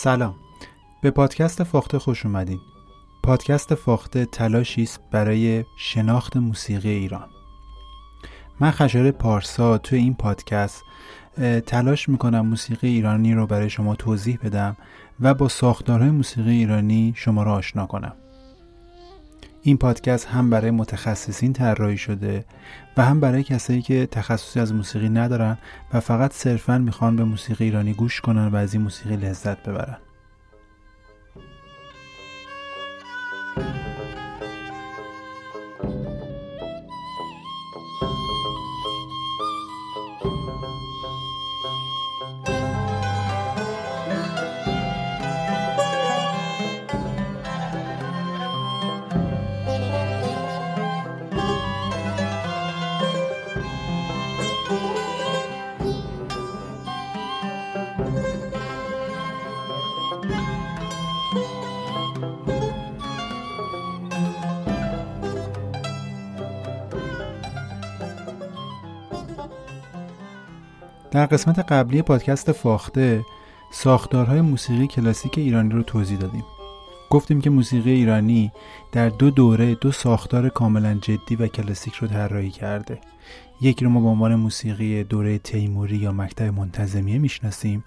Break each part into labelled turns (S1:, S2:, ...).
S1: سلام. به پادکست فاخته خوش اومدین. پادکست فاخته تلاشی است برای شناخت موسیقی ایران. من خشار پارسا توی این پادکست تلاش می‌کنم موسیقی ایرانی رو برای شما توضیح بدم و با ساختارهای موسیقی ایرانی شما رو آشنا کنم. این پادکست هم برای متخصصین طراحی شده و هم برای کسایی که تخصصی از موسیقی ندارن و فقط صرفا می‌خوان به موسیقی ایرانی گوش کنن و از این موسیقی لذت ببرن. در قسمت قبلی پادکست فاخته ساختارهای موسیقی کلاسیک ایرانی رو توضیح دادیم. گفتیم که موسیقی ایرانی در دو دوره دو ساختار کاملا جدی و کلاسیک رو طراحی کرده. یکی رو ما به عنوان موسیقی دوره تیموری یا مکتب منتظمیه می‌شناسیم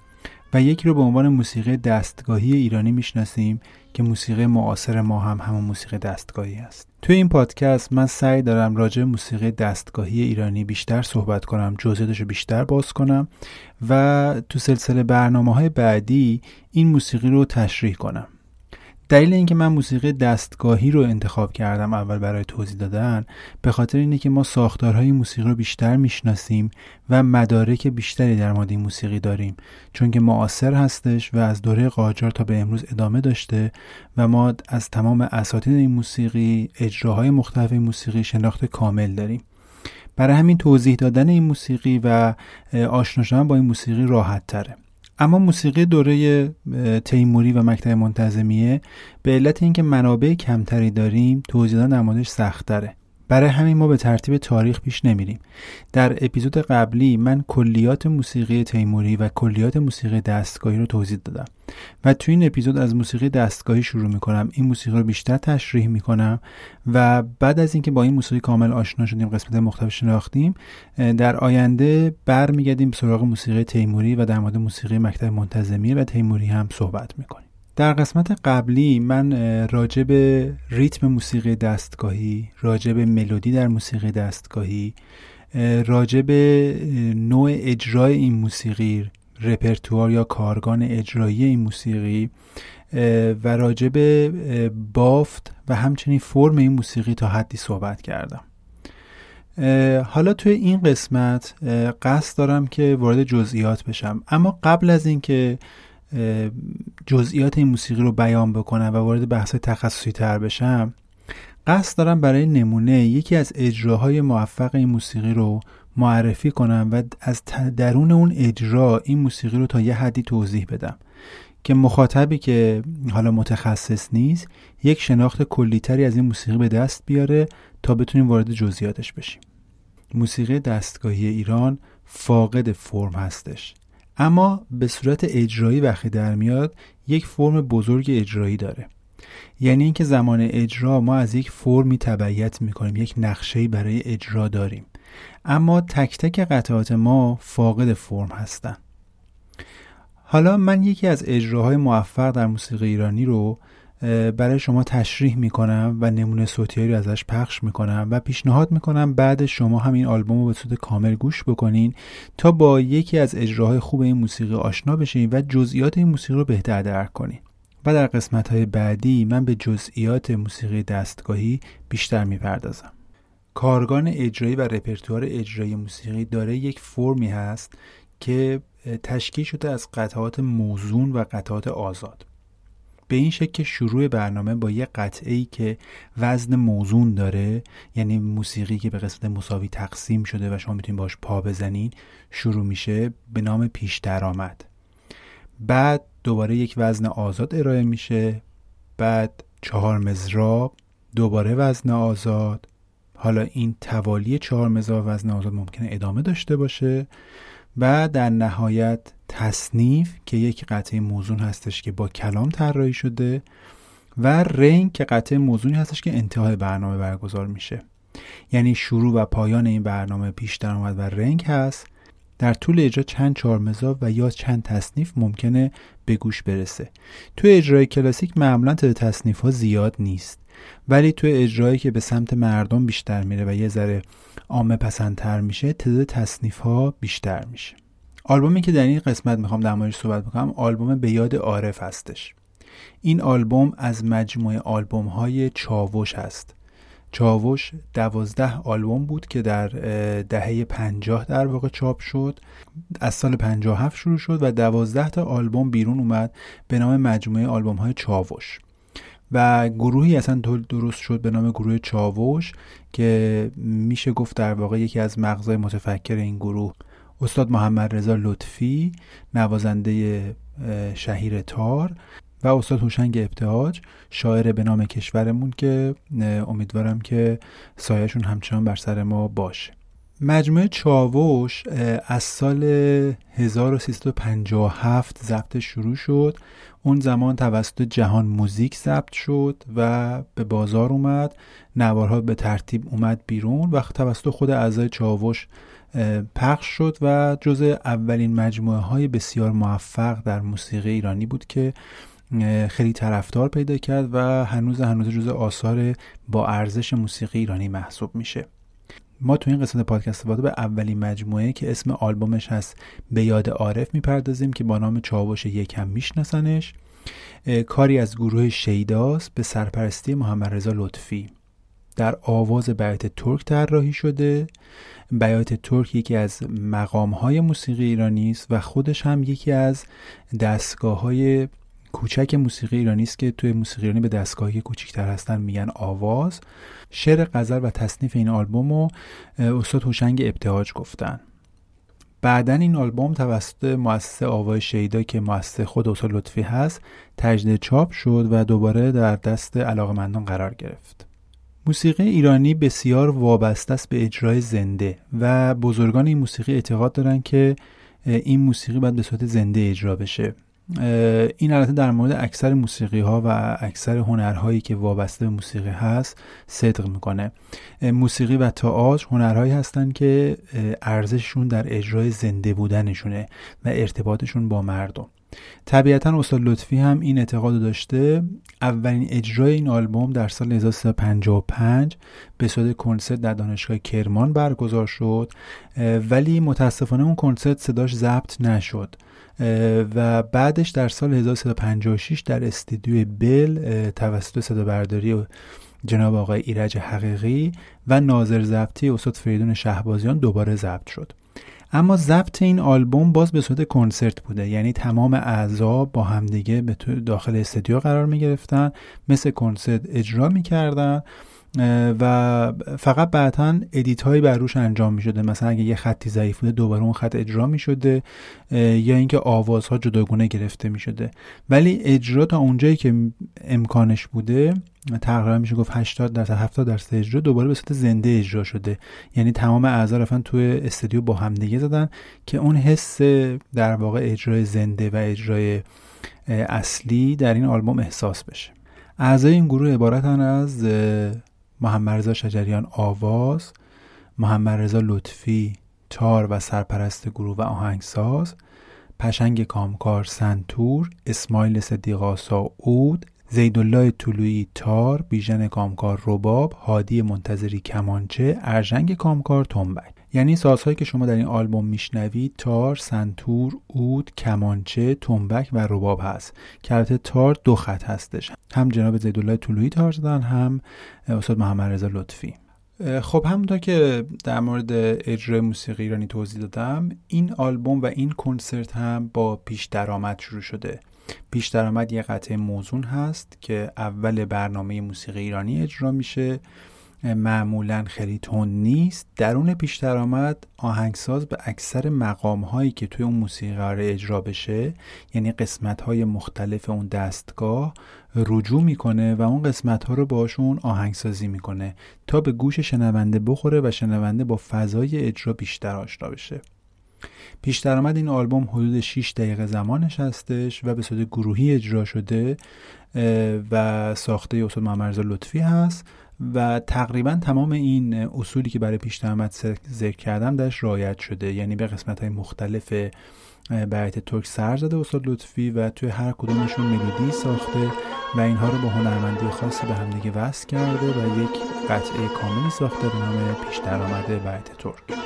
S1: و یکی رو به عنوان موسیقی دستگاهی ایرانی می‌شناسیم که موسیقی معاصر ما هم همون موسیقی دستگاهی است. توی این پادکست من سعی دارم راجع موسیقی دستگاهی ایرانی بیشتر صحبت کنم جزئیاتش رو بیشتر باز کنم و تو سلسله برنامه های بعدی این موسیقی رو تشریح کنم. دلیل اینکه من موسیقی دستگاهی رو انتخاب کردم اول برای توضیح دادن به خاطر اینه که ما ساختارهای موسیقی رو بیشتر می‌شناسیم و مدارک بیشتری در مورد این موسیقی داریم. چون که معاصر هستش و از دوره قاجار تا به امروز ادامه داشته و ما از تمام اساتید این موسیقی اجراهای مختلف موسیقی شناخت کامل داریم. برای همین توضیح دادن این موسیقی و آشنا شدن با این موسیقی راحت تره. اما موسیقی دوره تیموری و مکتب منتظمیه به علت اینکه منابع کمتری داریم توضیح دادن نمادش سختره برای همین ما به ترتیب تاریخ پیش نمیریم. در اپیزود قبلی من کلیات موسیقی تیموری و کلیات موسیقی دستگاهی رو توضیح دادم و تو این اپیزود از موسیقی دستگاهی شروع می‌کنم. این موسیقی رو بیشتر تشریح می‌کنم و بعد از اینکه با این موسیقی کامل آشنا شدیم قسمت مختلف شناختیم در آینده برمیگردیم سراغ موسیقی تیموری و در مورد موسیقی مکتب منتظمیه و تیموری هم صحبت می‌کنیم. در قسمت قبلی من راجع به ریتم موسیقی دستگاهی راجع به ملودی در موسیقی دستگاهی راجع به نوع اجرای این موسیقی رپرتوار یا کارگان اجرایی این موسیقی و راجع به بافت و همچنین فرم این موسیقی تا حدی صحبت کردم. حالا توی این قسمت قصد دارم که وارد جزئیات بشم. اما قبل از اینکه جزئیات این موسیقی رو بیان بکنم و وارد بحث تخصصی تر بشم قصد دارم برای نمونه یکی از اجراهای موفق این موسیقی رو معرفی کنم و از درون اون اجرا این موسیقی رو تا یه حدی توضیح بدم. که مخاطبی که حالا متخصص نیست یک شناخت کلیتری از این موسیقی به دست بیاره تا بتونیم وارد جزئیاتش بشیم. موسیقی دستگاهی ایران فاقد فرم هستش. اما به صورت اجرایی وقتی در میاد یک فرم بزرگ اجرایی داره. یعنی اینکه زمان اجرا ما از یک فرمی تبعیت می‌کنیم یک نقشه برای اجرا داریم. اما تک تک قطعات ما فاقد فرم هستن. حالا من یکی از اجراهای موفق در موسیقی ایرانی رو برای شما تشریح می‌کنم و نمونه صوتی رو ازش پخش می‌کنم و پیشنهاد می‌کنم بعد شما هم این آلبوم رو به صورت کامل گوش بکنین تا با یکی از اجراهای خوب این موسیقی آشنا بشین و جزئیات این موسیقی رو بهتر درک کنین. و در قسمت های بعدی من به جزئیات موسیقی دستگاهی بیشتر می‌پردازم. کارگان اجرایی و رپرتوار اجرایی موسیقی داره یک فرمی هست که تشکیل شده از قطعات موزون و قطعات آزاد. به این شکل که شروع برنامه با یه قطعه ای که وزن موزون داره یعنی موسیقی که به قسمت مساوی تقسیم شده و شما می‌تونید باش پا بزنین شروع میشه به نام پیش درآمد. بعد دوباره یک وزن آزاد ارائه میشه بعد چهار مزراب دوباره وزن آزاد. حالا این توالی چهار مزراب وزن آزاد ممکنه ادامه داشته باشه و در نهایت تصنیف که یک قطعه موزون هستش که با کلام طراحی شده و رنگ که قطعه موزونی هستش که انتهای برنامه برگزار میشه. یعنی شروع و پایان این برنامه پیش درآمد و رنگ هست. در طول اجرا چند چهارمزا و یا چند تصنیف ممکنه به گوش برسه. تو اجرای کلاسیک معمولا تعداد تصنیف ها زیاد نیست. ولی تو اجرایی که به سمت مردم بیشتر میره و یه ذره عامه پسندتر میشه تعداد تصنیف ها بیشتر میشه. آلبومی که در این قسمت می‌خوام در موردش صحبت بکنم آلبوم به یاد عارف هستش. این آلبوم از مجموعه آلبوم های چاوش هست. چاوش دوازده آلبوم بود که در دهه پنجاه در واقع چاپ شد. از سال هفت شروع شد و دوازده تا آلبوم بیرون اومد به نام مجموعه آلبوم های چاوش. و گروهی اصلا درست شد به نام گروه چاوش که میشه گفت در واقع یکی از مغزای متفکر این گروه. استاد محمد رضا لطفی نوازنده شهیر تار و استاد هوشنگ ابتهاج شاعر به نام کشورمون که امیدوارم که سایهشون همچنان بر سر ما باشه. مجموعه چاوش از سال 1357 ضبط شروع شد. اون زمان توسط جهان موزیک ضبط شد و به بازار اومد. نوارها به ترتیب اومد بیرون و توسط خود اعضای چاوش پخش شد و جز اولین مجموعه های بسیار موفق در موسیقی ایرانی بود که خیلی طرفدار پیدا کرد و هنوز هنوز جز آثار با ارزش موسیقی ایرانی محسوب میشه. ما تو این قسمت پادکست وادو به اولین مجموعه که اسم آلبومش هست به یاد عارف می‌پردازیم که با نام چاوش یکم میشناسنش. کاری از گروه شیداس به سرپرستی محمد رضا لطفی. در آواز بیات ترک طراحی شده. بیات ترک یکی از مقام های موسیقی ایرانی است و خودش هم یکی از دستگاه های کوچک موسیقی ایرانی است که توی موسیقی ایرانی به دستگاهی کوچکتر هستن میگن آواز. شعر غزل و تصنیف این آلبوم رو استاد هوشنگ ابتهاج گفتن. بعدا این آلبوم توسط مؤسسه آوای شیدا که مؤسسه خود استاد لطفی هست تجدید چاپ شد و دوباره در دست علاقمندان قرار گرفت. موسیقی ایرانی بسیار وابسته است به اجرای زنده و بزرگان این موسیقی اعتقاد دارن که این موسیقی باید به صورت زنده اجرا بشه. این البته در مورد اکثر موسیقی ها و اکثر هنرهایی که وابسته به موسیقی هست صدق می‌کنه. موسیقی و تئاتر هنرهایی هستن که ارزششون در اجرای زنده بودنشونه و ارتباطشون با مردم. طبیعتا استاد لطفی هم این اعتقاد داشته. اولین اجرای این آلبوم در سال 1355 به صورت کنسرت در دانشگاه کرمان برگزار شد ولی متاسفانه اون کنسرت صداش ضبط نشد و بعدش در سال 1356 در استودیوی بل توسط صدا برداری جناب آقای ایرج حقیقی و ناظر ضبطی استاد فریدون شهبازیان دوباره ضبط شد. اما ضبط این آلبوم باز به صورت کنسرت بوده. یعنی تمام اعضا با همدیگه به داخل استودیو قرار می گرفتن مثل کنسرت اجرا می کردن و فقط بعدا edit هایی بر روش انجام می شده مثلا اگه یه خطی ضعیف بوده دوباره اون خط اجرا می شده یا اینکه آوازها جداگونه گرفته می شده ولی اجرا تا اونجایی که امکانش بوده تقریبا میشه گفت 80 درصد 70 درصد اجرا دوباره به صورت زنده اجرا شده. یعنی تمام اعضا رفتن توی استودیو با همدیگه زدن که اون حس در واقع اجرای زنده و اجرای اصلی در این آلبوم احساس بشه. اعضای این گروه عبارتن از محمد رضا شجریان آواز محمد رضا لطفی تار و سرپرست گروه و آهنگساز پشنگ کامکار سنتور اسماعیل صدیقاسا اود زیدالله طلویی تار بیژن کامکار رباب هادی منتظری کمانچه ارژنگ کامکار تنبک. یعنی سازهایی که شما در این آلبوم میشنوید تار، سنتور، اود، کمانچه، تنبک و رباب هست. که البته تار دو خط هستش. هم جناب زیدالله طلویی تار زدن هم استاد محمد رضا لطفی. خب همونطور که در مورد اجرای موسیقی ایرانی توضیح دادم این آلبوم و این کنسرت هم با پیش درآمد شروع شده. پیش درآمد یه قطعه موزون هست که اول برنامه موسیقی ایرانی اجرا میشه. معمولا خیلی تون نیست. درون پیش درآمد آهنگساز به اکثر مقام هایی که توی اون موسیقی اجرا بشه یعنی قسمت های مختلف اون دستگاه رجوع می‌کنه و اون قسمت ها رو باشون آهنگسازی می‌کنه تا به گوش شنونده بخوره و شنونده با فضای اجرا بیشتر آشنا بشه. پیش درآمد این آلبوم حدود 6 دقیقه زمانش هستش و به صورت گروهی اجرا شده و ساخته استاد محمد لطفی هست و تقریبا تمام این اصولی که برای پیش درآمد ذکر کردم درش رعایت شده. یعنی به قسمت های مختلف بیت ترک سر زده استاد لطفی و توی هر کدومشون ملودی ساخته و اینها رو با هنرمندی خاصی به همدیگه وصل کرده و یک قطعه کاملی ساخته به نام پیش درآمد بیت ترک.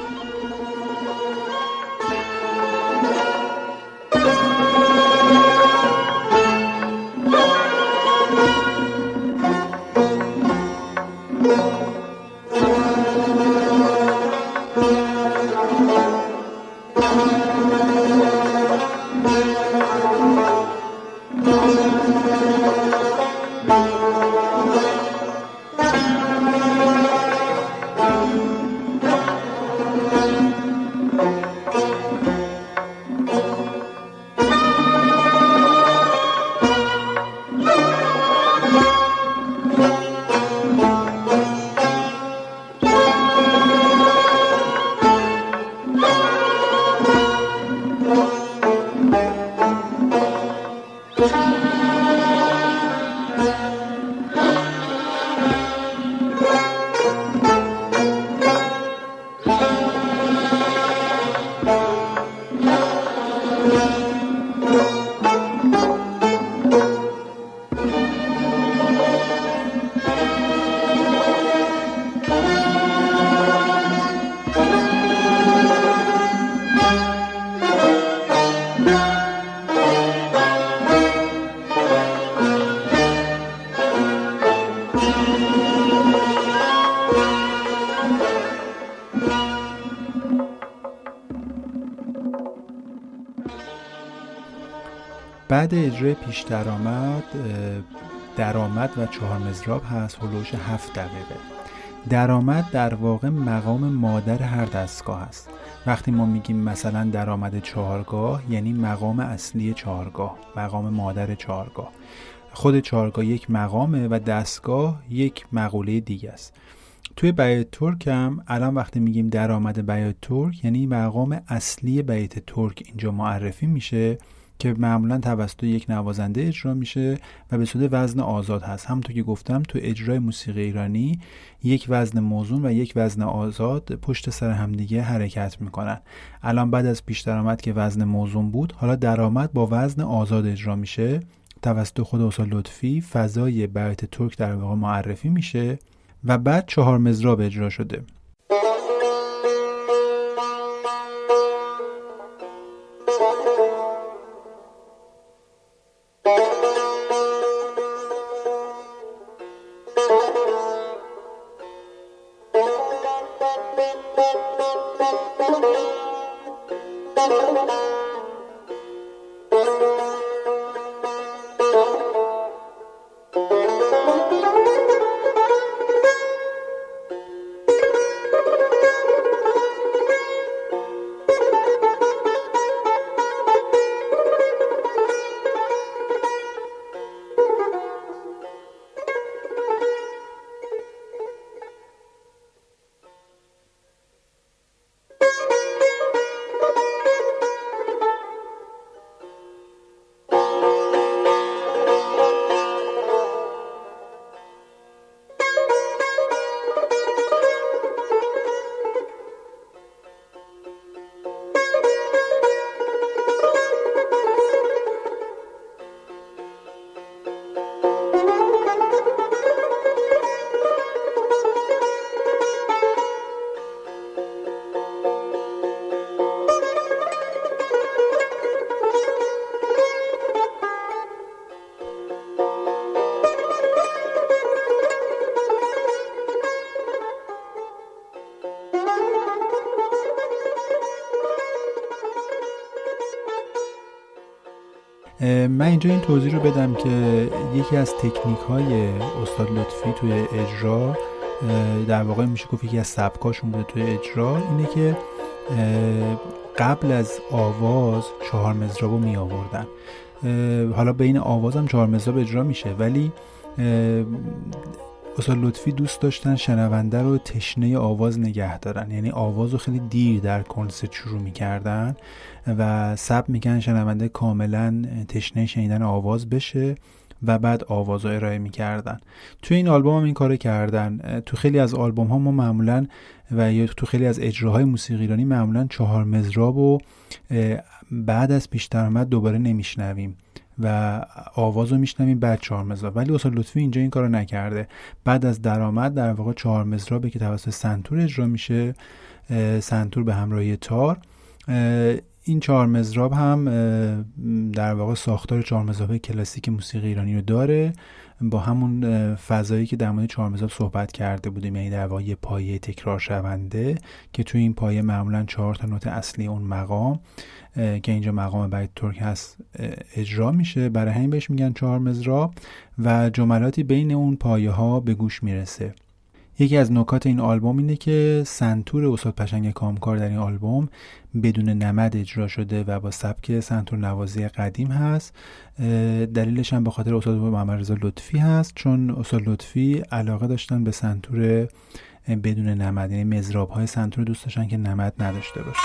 S1: بعد اجرای پیش درآمد درآمد و چهار مزراب هست هلوش هفت دقیقه. درآمد در واقع مقام مادر هر دستگاه است. وقتی ما میگیم مثلا درآمد چهارگاه یعنی مقام اصلی چهارگاه مقام مادر چهارگاه. خود چهارگاه یک مقامه و دستگاه یک مقوله دیگه است. توی بیت ترک هم الان وقتی میگیم درآمد بیت ترک یعنی مقام اصلی بیت ترک اینجا معرفی میشه. که معمولا توسط یک نوازنده اجرا میشه و به صورت وزن آزاد هست. همونطور که گفتم تو اجرای موسیقی ایرانی یک وزن موزون و یک وزن آزاد پشت سر همدیگه حرکت می‌کنن. الان بعد از پیش درآمد که وزن موزون بود حالا درآمد با وزن آزاد اجرا میشه. توسط خود استاد لطفی فضای بیت ترک در واقع معرفی میشه و بعد چهار مزراب اجرا شده. اینجا این توضیح رو بدم که یکی از تکنیک های استاد لطفی توی اجرا در واقع میشه گفت یکی از سبکاشون بوده توی اجرا اینه که قبل از آواز چهار مزراب رو می آوردن حالا بین هم چهار مزراب اجرا میشه ولی استاد لطفی دوست داشتن شنونده رو تشنه آواز نگه دارن. یعنی آواز رو خیلی دیر در کنسرت شروع می‌کردن و سب می‌کنن شنونده کاملا تشنه شنیدن آواز بشه و بعد آواز رو ارائه می‌کردن. توی این آلبوم هم این کار کردن. تو خیلی از آلبوم ها ما معمولا و یا تو خیلی از اجراهای موسیقی ایرانی معمولا چهار مزراب و بعد از پیش درآمد دوباره نمیشنویم. و آواز رو میشنویم بعد چهار مزراب ولی اصلا لطفی اینجا این کارو نکرده. بعد از درآمد در واقع چهار مزرابه که توسط سنتور اجرا میشه. سنتور به همراهی تار. این چهار مزراب هم در واقع ساختار چهار مزراب کلاسیک موسیقی ایرانی رو داره. با همون فضایی که در مورد چهار مزراب صحبت کرده بودیم یعنی در واقع یه پایه تکرار شونده که توی این پایه معمولا چهار تا نوت اصلی اون مقام که اینجا مقام بیت ترک هست اجرا میشه. برای همین بهش میگن چهار مزراب و جملاتی بین اون پایه ها به گوش می‌رسه. یکی از نکات این آلبوم اینه که سنتور استاد پشنگ کامکار در این آلبوم بدون نمد اجرا شده و با سبک سنتور نوازی قدیم هست. دلیلش هم به خاطر استاد محمد رضا لطفی هست چون استاد لطفی علاقه داشتن به سنتور بدون نمد یعنی مزراب های سنتور دوست داشتن که نمد نداشته باشه.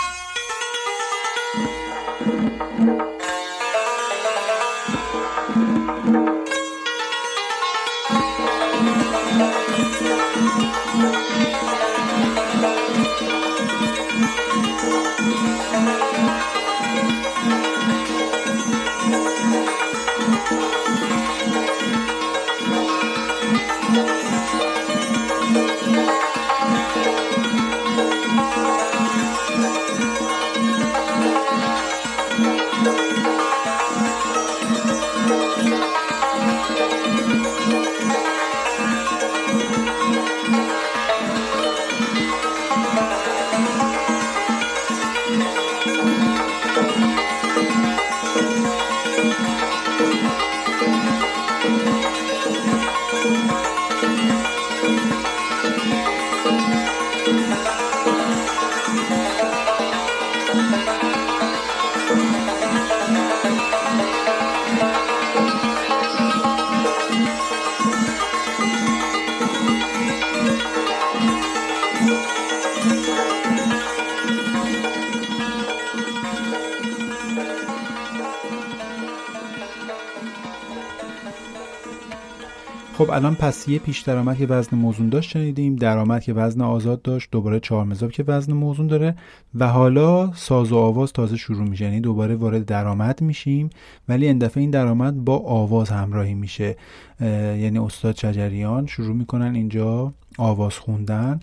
S1: الان پس یه پیش درآمد که وزن موزون داشت شنیدیم درآمد که وزن آزاد داشت دوباره چهار مزاب که وزن موزون داره و حالا ساز و آواز تازه شروع میشه یعنی دوباره وارد درآمد میشیم ولی این دفعه این درآمد با آواز همراهی میشه. یعنی استاد چجریان شروع می‌کنن اینجا آواز خوندن.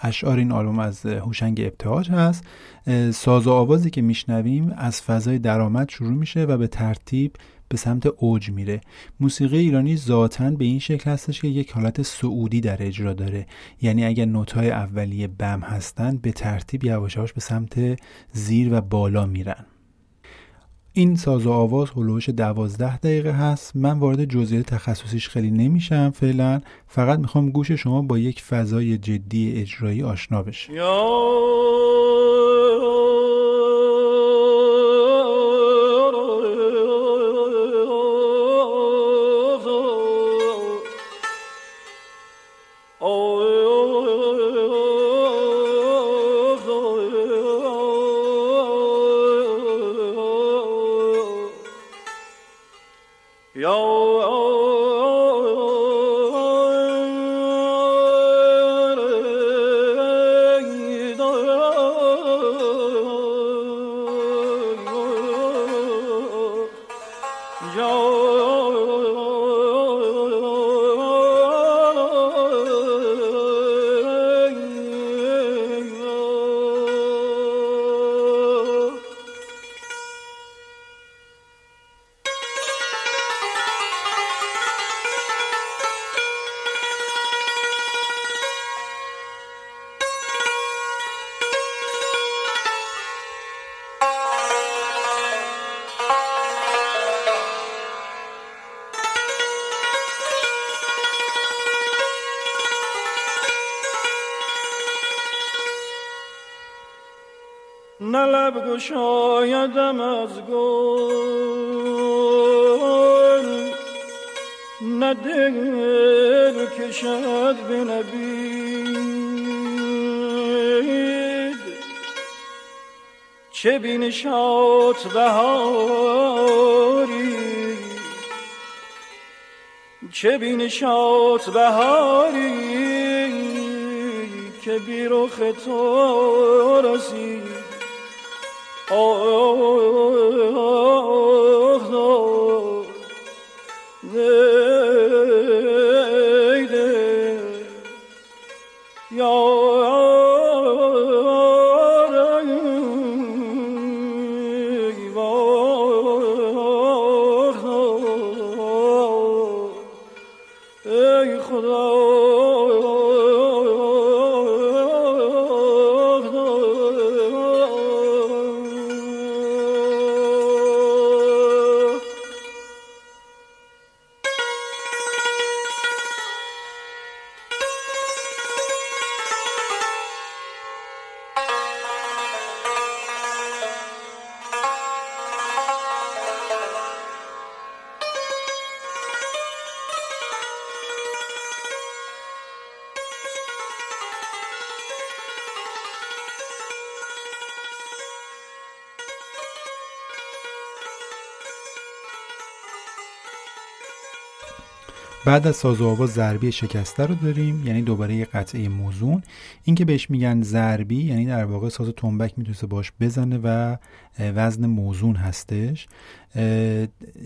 S1: اشعار این آلبوم از هوشنگ ابتهاج هست. ساز و آوازی که میشنویم از فضای درآمد شروع میشه و به ترتیب به سمت اوج میره. موسیقی ایرانی ذاتا به این شکل هستش که یک حالت سعودی در اجرا داره. یعنی اگر نوتهای اولیه بم هستن به ترتیب یواش به سمت زیر و بالا میرن. این ساز و آواز هلوش دوازده دقیقه هست. من وارد جزئیات تخصصیش خیلی نمیشم فعلا فقط می‌خوام گوش شما با یک فضای جدی اجرایی آشنا بشه
S2: گشایدم از گل. نه دل کشد بنبید چه بینشات بهاری. چه بینشات بهاری که بی رخ تو رسید.
S1: oh, oh, oh, oh بعد از ساز و آواز ضربی شکسته رو داریم یعنی دوباره یه قطعه موزون. این که بهش میگن ضربی یعنی در واقع ساز تنبک می‌تونه باش بزنه و وزن موزون هستش.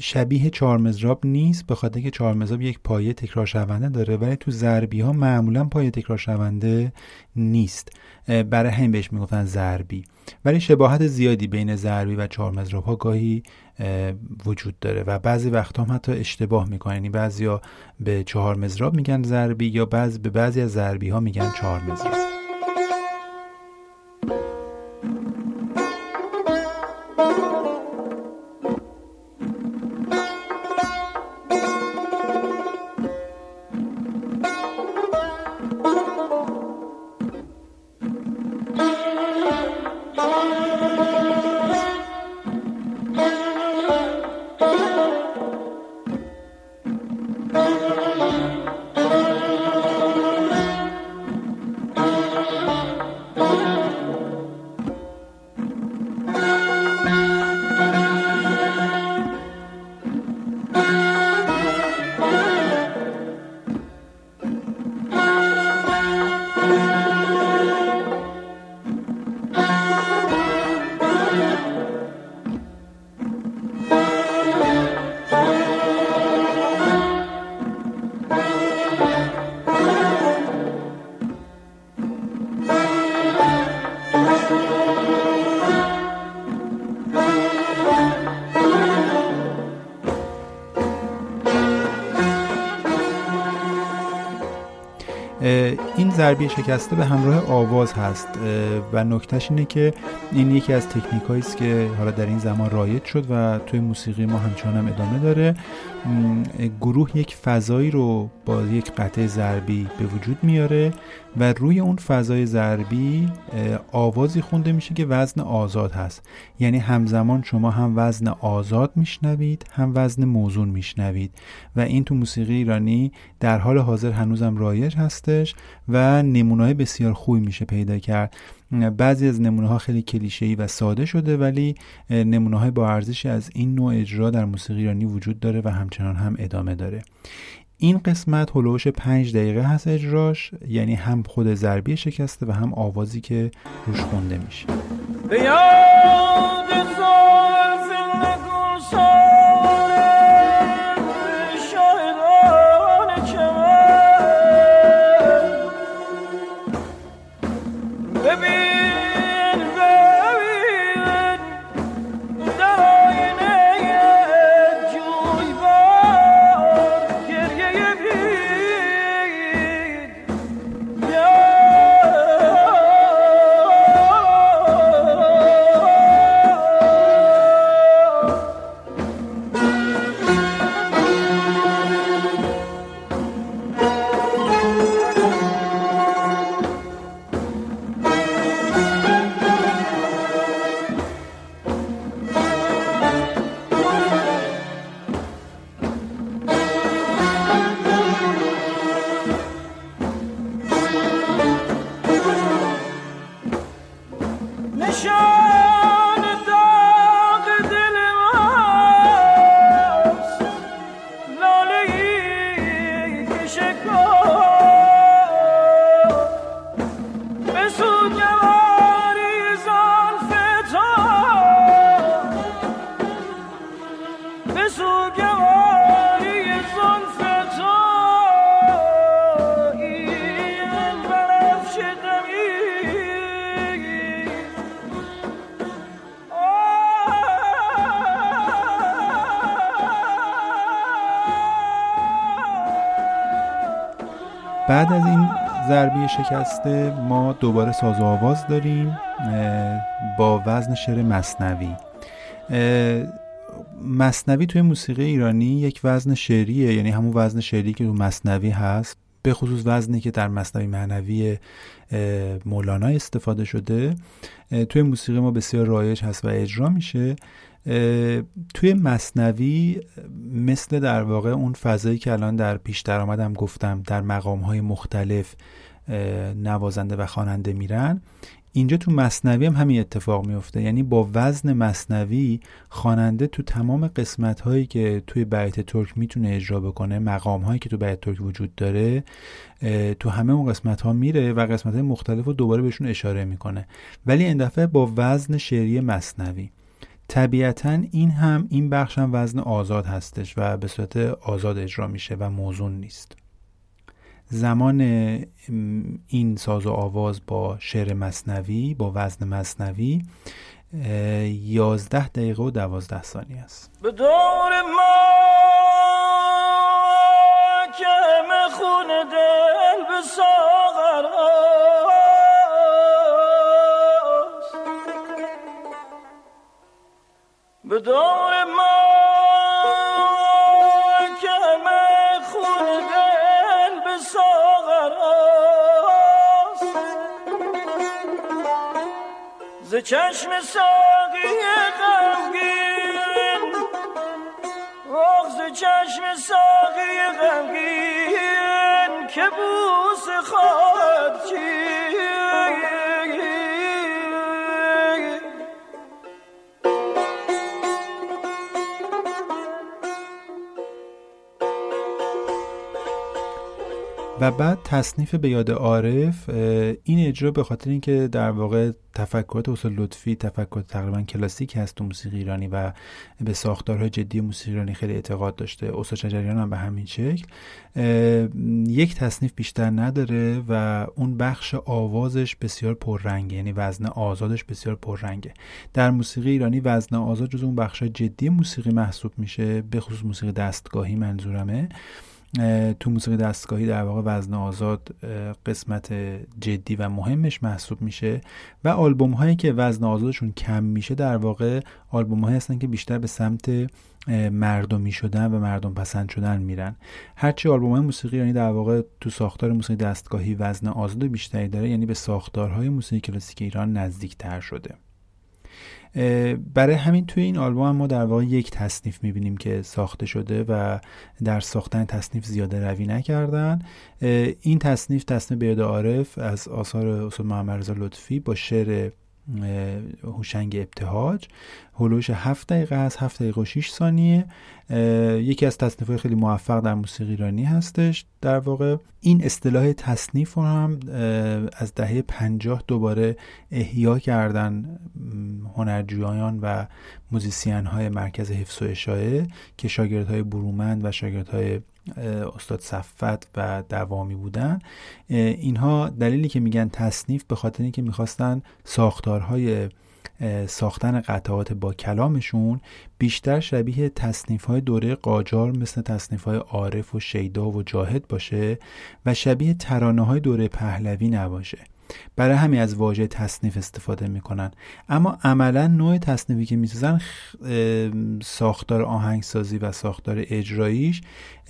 S1: شبیه چهارمزراب نیست به خاطر که چهارمزراب یک پایه تکرار شونده داره ولی تو ضربی ها معمولا پایه تکرار شونده نیست. برای همین بهش می‌گفتن ضربی. ولی شباهت زیادی بین ضربی و چهارمزراب ها گاهی وجود داره و بعضی وقت هم حتی اشتباه می‌کنن. یعنی بعضیا به چهار مزراب میگن ضربی یا بعض به بعضی از ضربی ها میگن چهار مزراب ضربی شکسته به همراه آواز هست و نکتهش اینه که این یکی از تکنیک است که حالا در این زمان رایج شد و توی موسیقی ما همچنان هم ادامه داره. گروه یک فضایی رو با یک قطعه ضربی به وجود میاره و روی اون فضای ضربی آوازی خونده میشه که وزن آزاد هست. یعنی همزمان شما هم وزن آزاد میشنوید هم وزن موزون میشنوید. و این تو موسیقی ایرانی در حال حاضر هنوزم رایج هستش و نمونه بسیار خوبی میشه پیدا کرد. بعضی از نمونه ها خیلی کلیشه‌ای و ساده شده ولی نمونه های با ارزشی از این نوع اجرا در موسیقی ایرانی وجود داره و همچنان هم ادامه داره. این قسمت هلوش پنج دقیقه هست اجراش یعنی هم خود ضربی شکسته و هم آوازی که روش خونده میشه. ضربه شکسته ما دوباره ساز و آواز داریم با وزن شعر مصنوی. مصنوی توی موسیقی ایرانی یک وزن شعریه یعنی همون وزن شعری که تو مصنوی هست به خصوص وزنی که در مصنوی معنوی مولانا استفاده شده. توی موسیقی ما بسیار رایج هست و اجرا میشه. توی مصنوی مثل در واقع اون فضایی که الان در پیش درآمدم گفتم در مقام های مختلف نوازنده و خواننده میرن. اینجا تو مصنوی هم همین اتفاق میفته. یعنی با وزن مصنوی خواننده تو تمام قسمت هایی که توی بیت ترک می‌تونه اجرا بکنه مقام هایی که تو بیت ترک وجود داره تو همه اون قسمت ها میره و قسمت های مختلف رو دوباره بهشون اشاره می‌کنه. ولی این دفعه با وزن شعری مصنوی. طبیعتا این هم این بخش هم وزن آزاد هستش و به صورت آزاد اجرا میشه و موزون نیست. زمان این ساز و آواز با شعر مصنوی با وزن مصنوی یازده دقیقه و دوازده ثانیه است.
S2: به دور ما که خون دل به ساغر به دور ما ز چشم ساقی غمگین آخ ز چشم ساقی غمگین که بوس خواهد
S1: و بعد تصنیف به یاد عارف این اجرا به خاطر اینکه در واقع تفکرات اصول لطفی تفکرات تقریبا کلاسیک هست تو موسیقی ایرانی و به ساختارهای جدی موسیقی ایرانی خیلی اعتقاد داشته استاد شجریان هم به همین شکل یک تصنیف بیشتر نداره و اون بخش آوازش بسیار پررنگه یعنی وزن آزادش بسیار پررنگه. در موسیقی ایرانی وزن آزاد جز اون بخش جدی موسیقی محسوب میشه به خصوص موسیقی دستگاهی منظورمه. تو موسیقی دستگاهی در واقع وزن آزاد قسمت جدی و مهمش محسوب میشه و آلبوم هایی که وزن آزادشون کم میشه در واقع آلبوم هایی هستن که بیشتر به سمت مردمی شدن و مردم پسند شدن میرن. هرچی آلبوم های موسیقی یعنی در واقع تو ساختار موسیقی دستگاهی وزن آزاد بیشتری داره یعنی به ساختارهای موسیقی کلاسیک ایران نزدیک تر شده. برای همین توی این آلبوم ما در واقع یک تصنیف می‌بینیم که ساخته شده و در ساختن تصنیف زیاده روی نکردن. این تصنیف تصنیف بیاد عارف از آثار اصول محمد رضا لطفی با شعر هوشنگ ابتهاج. هلوش هفت دقیقه از هفت دقیقه و 6 ثانیه. یکی از تصنیف خیلی موفق در موسیقی ایرانی هستش. در واقع این اصطلاح تصنیف رو هم از دهه پنجاه دوباره احیا کردن هنرجویان و موزیسین های مرکز حفظ و اشاعه که شاگردهای برومند و شاگردهای استاد صفت و دوامی بودن. اینها دلیلی که میگن تصنیف به خاطر اینکه می‌خواستن ساختارهای ساختن قطعات با کلامشون بیشتر شبیه تصنیف های دوره قاجار مثل تصنیف های عارف و شیدا و جاهد باشه و شبیه ترانه های دوره پهلوی نباشه. برای همین از واژه تصنیف استفاده می‌کنن. اما عملا نوع تصنیفی که می‌سازن ساختار آهنگسازی و ساختار اجراییش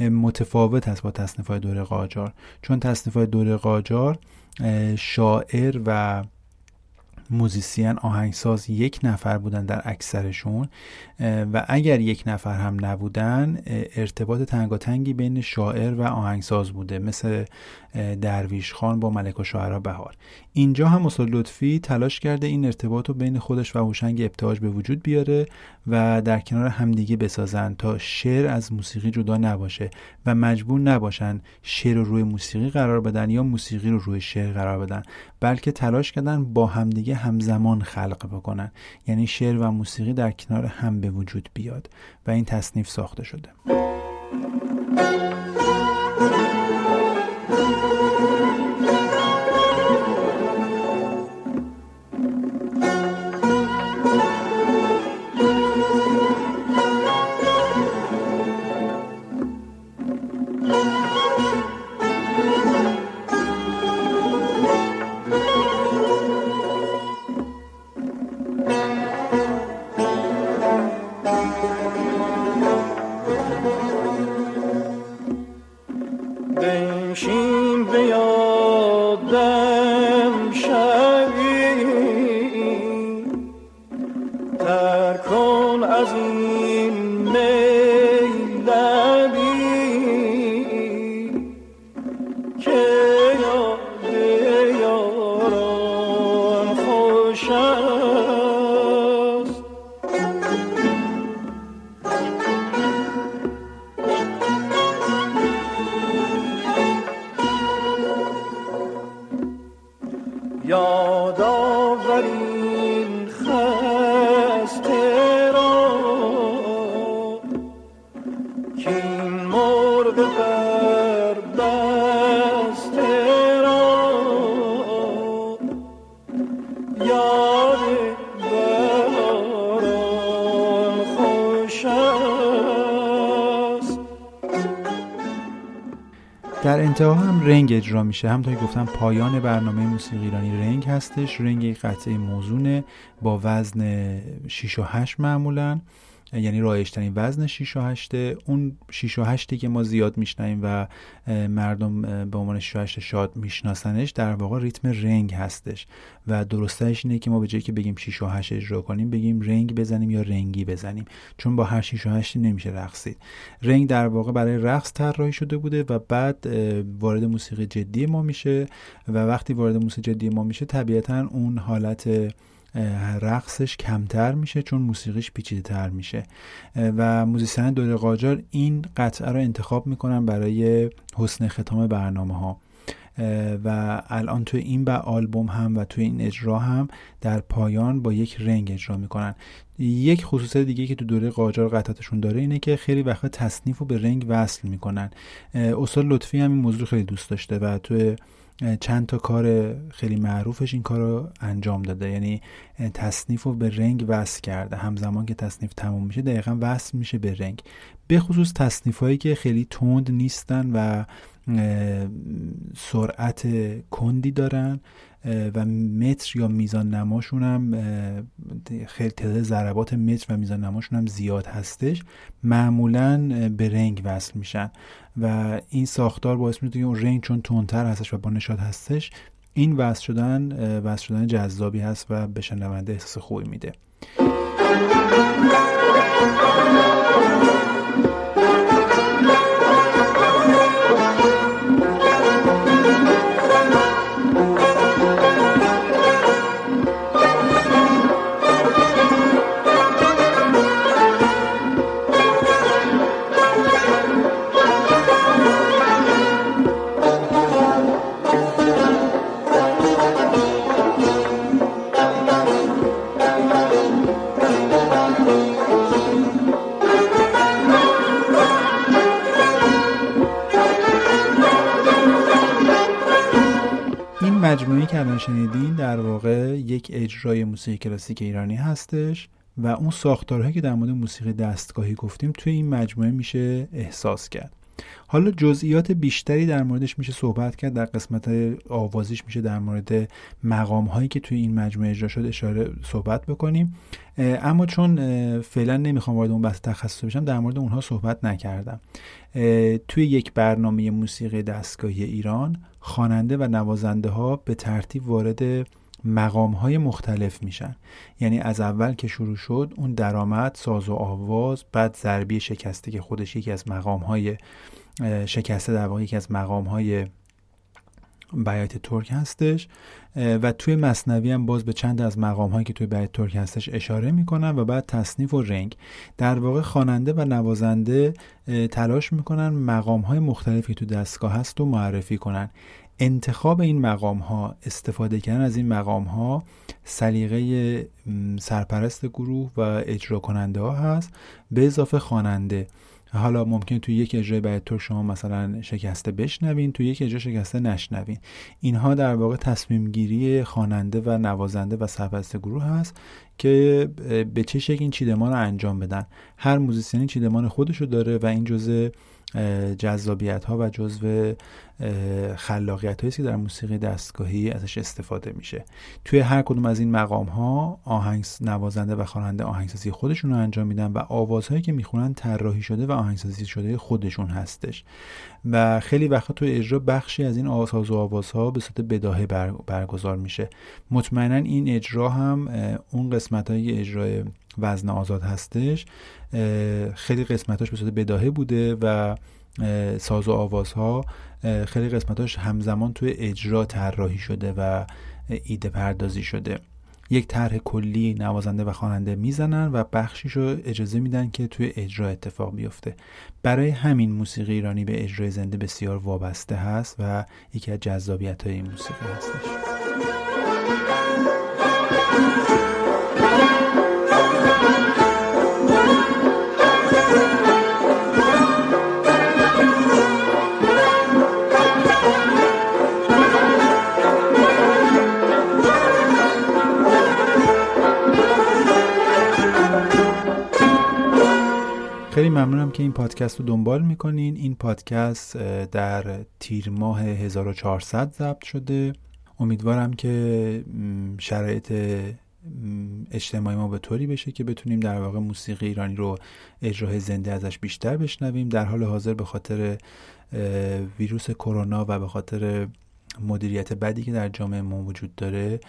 S1: متفاوت است با تصنیف های دوره قاجار. چون تصنیف های دوره قاجار شاعر و موزیسین آهنگساز یک نفر بودن در اکثرشون و اگر یک نفر هم نبودن ارتباط تنگاتنگی بین شاعر و آهنگساز بوده مثل درویش خان با ملک و شاعرها بهار. اینجا هم اصول لطفی تلاش کرده این ارتباط رو بین خودش و هوشنگ ابتهاج به وجود بیاره و در کنار همدیگه بسازن تا شعر از موسیقی جدا نباشه و مجبور نباشن شعر رو روی موسیقی قرار بدن یا موسیقی رو روی شعر قرار بدن بلکه تلاش کردن با همدیگه همزمان خلق بکنن. یعنی شعر و موسیقی در کنار هم به وجود بیاد. و این تصنیف ساخته شده. میشه. همونطور که گفتم پایان برنامه موسیقی ایرانی رنگ هستش. رنگ یک قطعه موزونه با وزن 6 و 8 معمولا. یعنی رایشترین وزن 6 و 8 اون 6 و 8 که ما زیاد میشنیم و مردم به عنوان 6 و 8 شاد میشناسنش در واقع ریتم رنگ هستش. و درستش اینه که ما به جایی که بگیم 6 و 8 اجرا کنیم بگیم رنگ بزنیم یا رنگی بزنیم. چون با هر 6 و 8 نمیشه رقصید. رنگ در واقع برای رقص طراحی شده بوده و بعد وارد موسیقی جدی ما میشه. و وقتی وارد موسیقی جدی ما میشه طبیعتا اون حالت رقصش کمتر میشه چون موسیقیش پیچیده تر میشه و موزیسین دوره قاجار این قطعه رو انتخاب می‌کنن برای حسن ختام برنامه ها و الان توی این به آلبوم هم و توی این اجرا هم در پایان با یک رنگ اجرا می‌کنن. یک خصوصیت دیگه که تو دوره قاجار قطعاتشون داره اینه که خیلی وقت تصنیف رو به رنگ وصل می‌کنن. استاد لطفی هم این موضوع خیلی دوست داشته و توی چند تا کار خیلی معروفش این کار رو انجام داده. یعنی تصنیف رو به رنگ وصل کرده. همزمان که تصنیف تموم میشه دقیقا وصل میشه به رنگ. به خصوص تصنیف هایی که خیلی تند نیستن و سرعت کندی دارن و متر یا میزان نماشون هم خیلی تعداد ضربات متر و میزان نماشون هم زیاد هستش. معمولا به رنگ وصل میشن و این ساختار باعث میشه که اون رنگ چون تندتر هستش و با نشاد هستش این وصل شدن وصل شدن جذابی هست و به شنونده احساس خوبی میده. اجرای موسیقی کلاسیک ایرانی هستش و اون ساختارهایی که در مورد موسیقی دستگاهی گفتیم توی این مجموعه میشه احساس کرد. حالا جزئیات بیشتری در موردش میشه صحبت کرد در قسمت آوازیش میشه در مورد مقام هایی که توی این مجموعه اجرا شد اشاره صحبت بکنیم. اما چون فعلا نمی‌خوام وارد اون بحث تخصص بشم در مورد اونها صحبت نکردم. توی یک برنامه موسیقی دستگاهی ایران خواننده و نوازنده ها به ترتیب وارد مقام های مختلف میشن. یعنی از اول که شروع شد اون درآمد ساز و آواز بعد ضربی شکسته که خودش یکی از مقام های شکسته در واقع یکی از مقام های بیات ترک هستش. و توی مصنوی هم باز به چند از مقام هایی که توی بیات ترک هستش اشاره می‌کنن و بعد تصنیف و رنگ. در واقع خواننده و نوازنده تلاش می‌کنن مقام های مختلفی تو دستگاه هست و معرفی کنن. انتخاب این مقام ها استفاده کردن از این مقام ها سلیقه سرپرست گروه و اجرا کننده ها هست به اضافه خواننده. حالا ممکن توی یک اجرای بعد تو شما مثلا شکسته بشنوین توی یک اجرا شکسته نشنوین. اینها در واقع تصمیم گیری خواننده و نوازنده و سرپرست گروه هست که به چه شکل این چیدمان رو انجام بدن. هر موزیسیانی چیدمان خودشو داره و این جزء جذابیت ها و جزو خلاقیت هایی که در موسیقی دستگاهی ازش استفاده میشه. توی هر کدوم از این مقام ها آهنگ نوازنده و خواننده آهنگسازی خودشون رو انجام میدن و آوازهایی که می‌خونن طراحی شده و آهنگسازی شده خودشون هستش. و خیلی وقت توی اجرا بخشی از این آواز و آوازها به صورت بداهه برگزار میشه. مطمئنا این اجرا هم اون قسمت های اجرای وزن آزاد هستش خیلی قسمتاش به صورت بداهه بوده و ساز و آوازها خیلی قسمتاش همزمان توی اجرا طراحی شده و ایده پردازی شده. یک طرح کلی نوازنده و خواننده می‌زنن و بخشیش رو اجازه میدن که توی اجرا اتفاق بیفته. برای همین موسیقی ایرانی به اجرای زنده بسیار وابسته هست و یکی از جذابیت های این موسیقی هستش. که این پادکست رو دنبال می‌کنین. این پادکست در تیر ماه 1400 ضبط شده. امیدوارم که شرایط اجتماعی ما به طوری بشه که بتونیم در واقع موسیقی ایرانی رو اجرای زنده ازش بیشتر بشنویم. در حال حاضر به خاطر ویروس کرونا و به خاطر مدیریت بدی که در جامعه ما وجود داره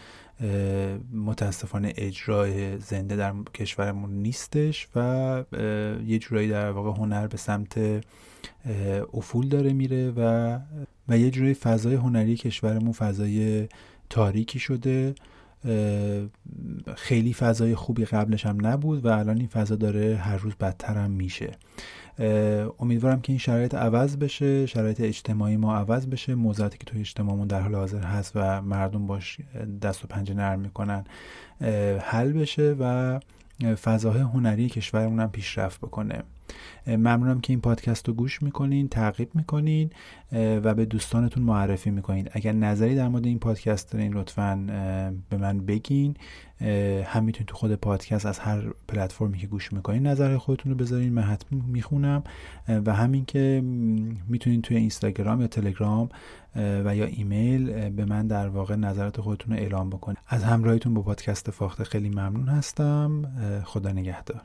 S1: متاسفانه اجرای زنده در کشورمون نیستش و یه جورایی در واقع هنر به سمت افول داره میره و و یه جورایی فضای هنری کشورمون فضای تاریکی شده. خیلی فضای خوبی قبلش هم نبود و الان این فضا داره هر روز بدتر هم میشه. امیدوارم که این شرایط عوض بشه شرایط اجتماعی ما عوض بشه. موضوعاتی که توی اجتماعمون در حال حاضر هست و مردم باش دست و پنجه نرم می‌کنن حل بشه و فضاهای هنری کشورمون هم پیشرفت بکنه. ممنونم که این پادکست رو گوش می‌کنین تعقیب می‌کنین و به دوستانتون معرفی می‌کنین. اگر نظری در مورد این پادکست دارین لطفا به من بگین. هم می‌تونید تو خود پادکست از هر پلتفرمی که گوش می‌کنین نظر خودتون رو بذارین. من حتما می‌خونم. و همین که می‌تونین توی اینستاگرام یا تلگرام و یا ایمیل به من در واقع نظرات خودتون رو اعلام بکنید از همراهیتون با پادکست فاخته خیلی ممنون هستم. خدا نگهدار.